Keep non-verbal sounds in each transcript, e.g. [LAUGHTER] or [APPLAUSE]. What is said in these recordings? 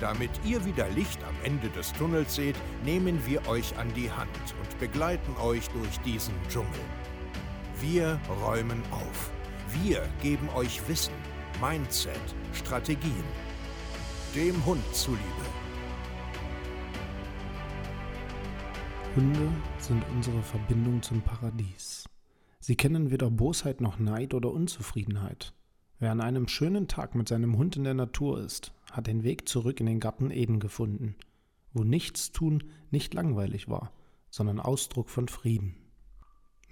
Damit ihr wieder Licht am Ende des Tunnels seht, nehmen wir euch an die Hand und begleiten euch durch diesen Dschungel. Wir räumen auf. Wir geben euch Wissen, Mindset, Strategien. Dem Hund zuliebe. Hunde sind unsere Verbindung zum Paradies. Sie kennen weder Bosheit noch Neid oder Unzufriedenheit. Wer an einem schönen Tag mit seinem Hund in der Natur ist, hat den Weg zurück in den Garten Eden gefunden, wo Nichtstun nicht langweilig war, sondern Ausdruck von Frieden.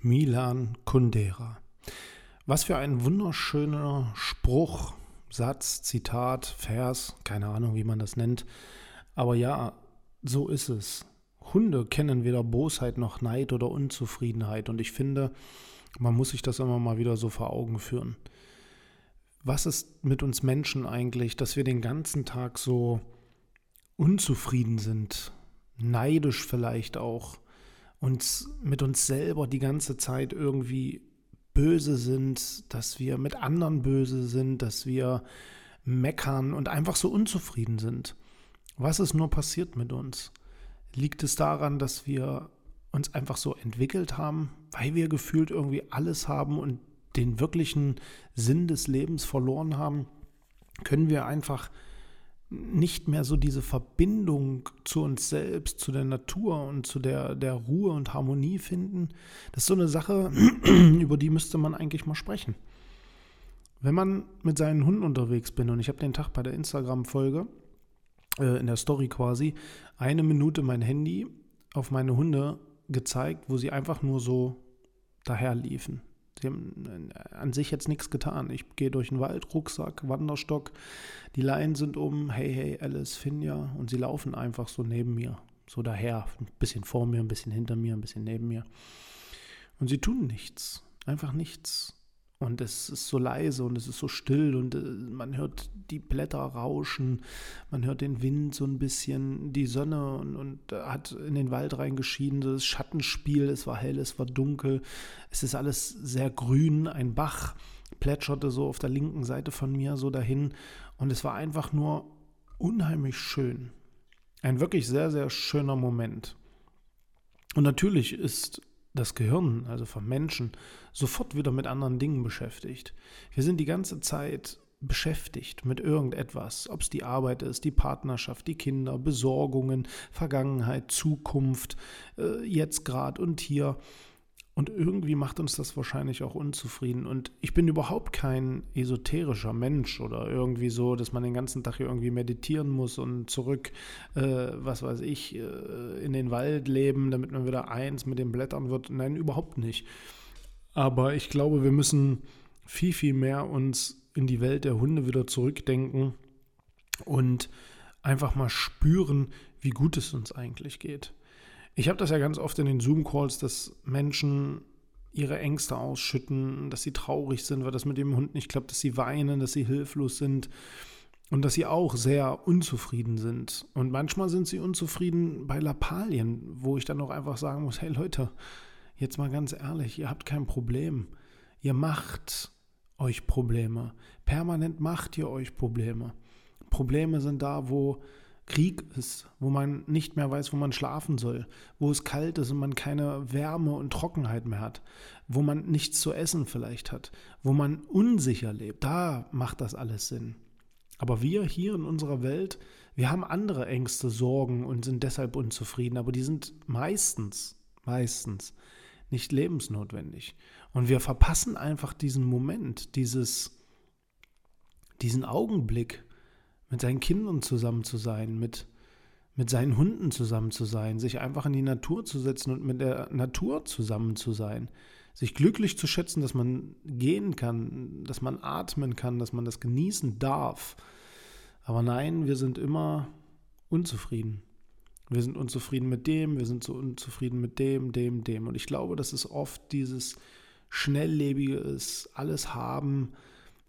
Milan Kundera. Was für ein wunderschöner Spruch, Satz, Zitat, Vers, keine Ahnung, wie man das nennt. Aber ja, so ist es. Hunde kennen weder Bosheit noch Neid oder Unzufriedenheit. Und ich finde, man muss sich das immer mal wieder so vor Augen führen was ist mit uns Menschen eigentlich, dass wir den ganzen Tag so unzufrieden sind, neidisch vielleicht auch, uns mit uns selber die ganze Zeit irgendwie böse sind, dass wir mit anderen böse sind, dass wir meckern und einfach so unzufrieden sind. Was ist nur passiert mit uns? Liegt es daran, dass wir uns einfach so entwickelt haben, weil wir gefühlt irgendwie alles haben und den wirklichen Sinn des Lebens verloren haben, können wir einfach nicht mehr so diese Verbindung zu uns selbst, zu der Natur und zu der, der Ruhe und Harmonie finden. Das ist so eine Sache, [CLEARS THROAT] über die müsste man eigentlich mal sprechen. Wenn man mit seinen Hunden unterwegs bin und ich habe den Tag bei der Instagram-Folge, äh, in der Story quasi, eine Minute mein Handy auf meine Hunde gezeigt, wo sie einfach nur so daher liefen. Sie haben äh, an sich jetzt nichts getan. Ich gehe durch den Wald, Rucksack, Wanderstock, die Leinen sind um, hey, hey, Alice, Finja, und sie laufen einfach so neben mir, so daher, ein bisschen vor mir, ein bisschen hinter mir, ein bisschen neben mir. Und sie tun nichts, einfach nichts. Und es ist so leise und es ist so still und äh, man hört die Blätter rauschen, man hört den Wind so ein bisschen, die Sonne und, und hat in den Wald reingeschieden, das Schattenspiel, es war hell, es war dunkel, es ist alles sehr grün, ein Bach plätscherte so auf der linken Seite von mir so dahin und es war einfach nur unheimlich schön. Ein wirklich sehr, sehr schöner Moment. Und natürlich ist das Gehirn, also vom Menschen, sofort wieder mit anderen Dingen beschäftigt. Wir sind die ganze Zeit beschäftigt mit irgendetwas, ob es die Arbeit ist, die Partnerschaft, die Kinder, Besorgungen, Vergangenheit, Zukunft, äh, jetzt gerade und hier. Und irgendwie macht uns das wahrscheinlich auch unzufrieden. Und ich bin überhaupt kein esoterischer Mensch oder irgendwie so, dass man den ganzen Tag hier irgendwie meditieren muss und zurück, äh, was weiß ich, äh, in den Wald leben, damit man wieder eins mit den Blättern wird. Nein, überhaupt nicht. Aber ich glaube, wir müssen viel, viel mehr uns in die Welt der Hunde wieder zurückdenken und einfach mal spüren, wie gut es uns eigentlich geht. Ich habe das ja ganz oft in den Zoom-Calls, dass Menschen ihre Ängste ausschütten, dass sie traurig sind, weil das mit dem Hund nicht klappt, dass sie weinen, dass sie hilflos sind und dass sie auch sehr unzufrieden sind. Und manchmal sind sie unzufrieden bei Lappalien, wo ich dann auch einfach sagen muss, hey Leute, jetzt mal ganz ehrlich, ihr habt kein Problem. Ihr macht euch Probleme. Permanent macht ihr euch Probleme. Probleme sind da, wo Krieg ist, wo man nicht mehr weiß, wo man schlafen soll, wo es kalt ist und man keine Wärme und Trockenheit mehr hat, wo man nichts zu essen vielleicht hat, wo man unsicher lebt, da macht das alles Sinn. Aber wir hier in unserer Welt, wir haben andere Ängste, Sorgen und sind deshalb unzufrieden, aber die sind meistens, meistens nicht lebensnotwendig. Und wir verpassen einfach diesen Moment, dieses, diesen Augenblick, mit seinen Kindern zusammen zu sein, mit, mit seinen Hunden zusammen zu sein, sich einfach in die Natur zu setzen und mit der Natur zusammen zu sein, sich glücklich zu schätzen, dass man gehen kann, dass man atmen kann, dass man das genießen darf. Aber nein, wir sind immer unzufrieden. Wir sind unzufrieden mit dem, wir sind so unzufrieden mit dem, dem, dem. Und ich glaube, dass es oft dieses Schnelllebige ist, alles haben,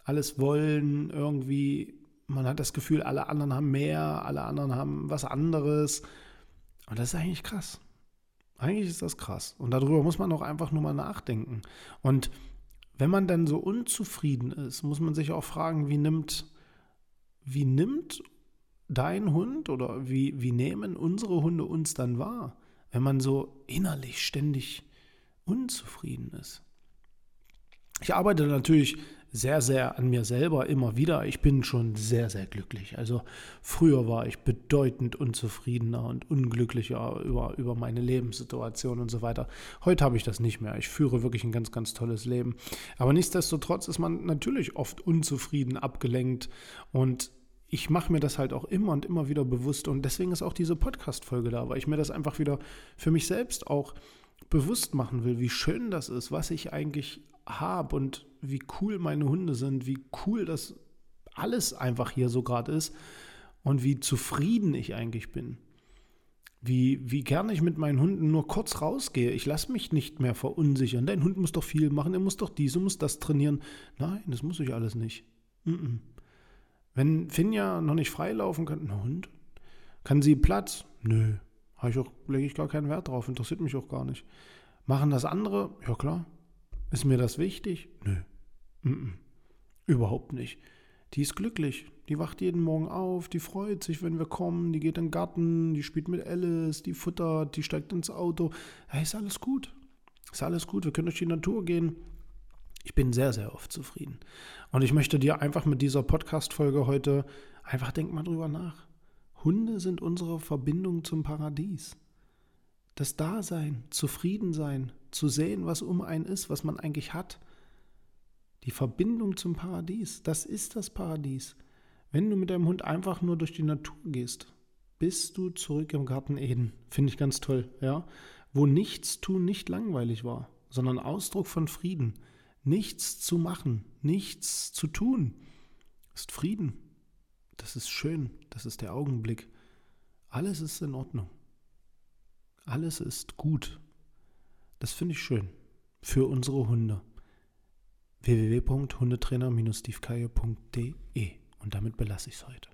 alles wollen, irgendwie, man hat das Gefühl, alle anderen haben mehr, alle anderen haben was anderes. Und das ist eigentlich krass. Eigentlich ist das krass. Und darüber muss man auch einfach nur mal nachdenken. Und wenn man dann so unzufrieden ist, muss man sich auch fragen, wie nimmt, wie nimmt dein Hund oder wie, wie nehmen unsere Hunde uns dann wahr, wenn man so innerlich ständig unzufrieden ist? Ich arbeite natürlich sehr, sehr an mir selber immer wieder. Ich bin schon sehr, sehr glücklich. Also früher war ich bedeutend unzufriedener und unglücklicher über, über meine Lebenssituation und so weiter. Heute habe ich das nicht mehr. Ich führe wirklich ein ganz, ganz tolles Leben. Aber nichtsdestotrotz ist man natürlich oft unzufrieden, abgelenkt und ich mache mir das halt auch immer und immer wieder bewusst und deswegen ist auch diese Podcast-Folge da, weil ich mir das einfach wieder für mich selbst auch bewusst machen will, wie schön das ist, was ich eigentlich habe und wie cool meine Hunde sind, wie cool das alles einfach hier so gerade ist und wie zufrieden ich eigentlich bin. Wie, wie gerne ich mit meinen Hunden nur kurz rausgehe. Ich lasse mich nicht mehr verunsichern. Dein Hund muss doch viel machen, er muss doch dies, er muss das trainieren. Nein, das muss ich alles nicht. Mm -mm. Wenn Finja noch nicht freilaufen kann, na Hund, kann sie Platz? Nö, habe ich auch, lege ich gar keinen Wert drauf, interessiert mich auch gar nicht. Machen das andere? Ja klar. Ist mir das wichtig? Nö. Mm -mm. Überhaupt nicht. Die ist glücklich. Die wacht jeden Morgen auf, die freut sich, wenn wir kommen, die geht in den Garten, die spielt mit Alice, die futtert, die steigt ins Auto. Ja, ist alles gut. Ist alles gut. Wir können durch die Natur gehen. Ich bin sehr, sehr oft zufrieden. Und ich möchte dir einfach mit dieser Podcast-Folge heute einfach denk mal drüber nach. Hunde sind unsere Verbindung zum Paradies. Das Dasein, zufrieden sein, zu sehen, was um einen ist, was man eigentlich hat. Die Verbindung zum Paradies, das ist das Paradies. Wenn du mit deinem Hund einfach nur durch die Natur gehst, bist du zurück im Garten Eden. Finde ich ganz toll, ja. Wo nichts tun nicht langweilig war, sondern Ausdruck von Frieden. Nichts zu machen, nichts zu tun, ist Frieden. Das ist schön, das ist der Augenblick. Alles ist in Ordnung. Alles ist gut. Das finde ich schön. Für unsere Hunde. www.hundetrainer-stevekaye.de Und damit belasse ich es heute.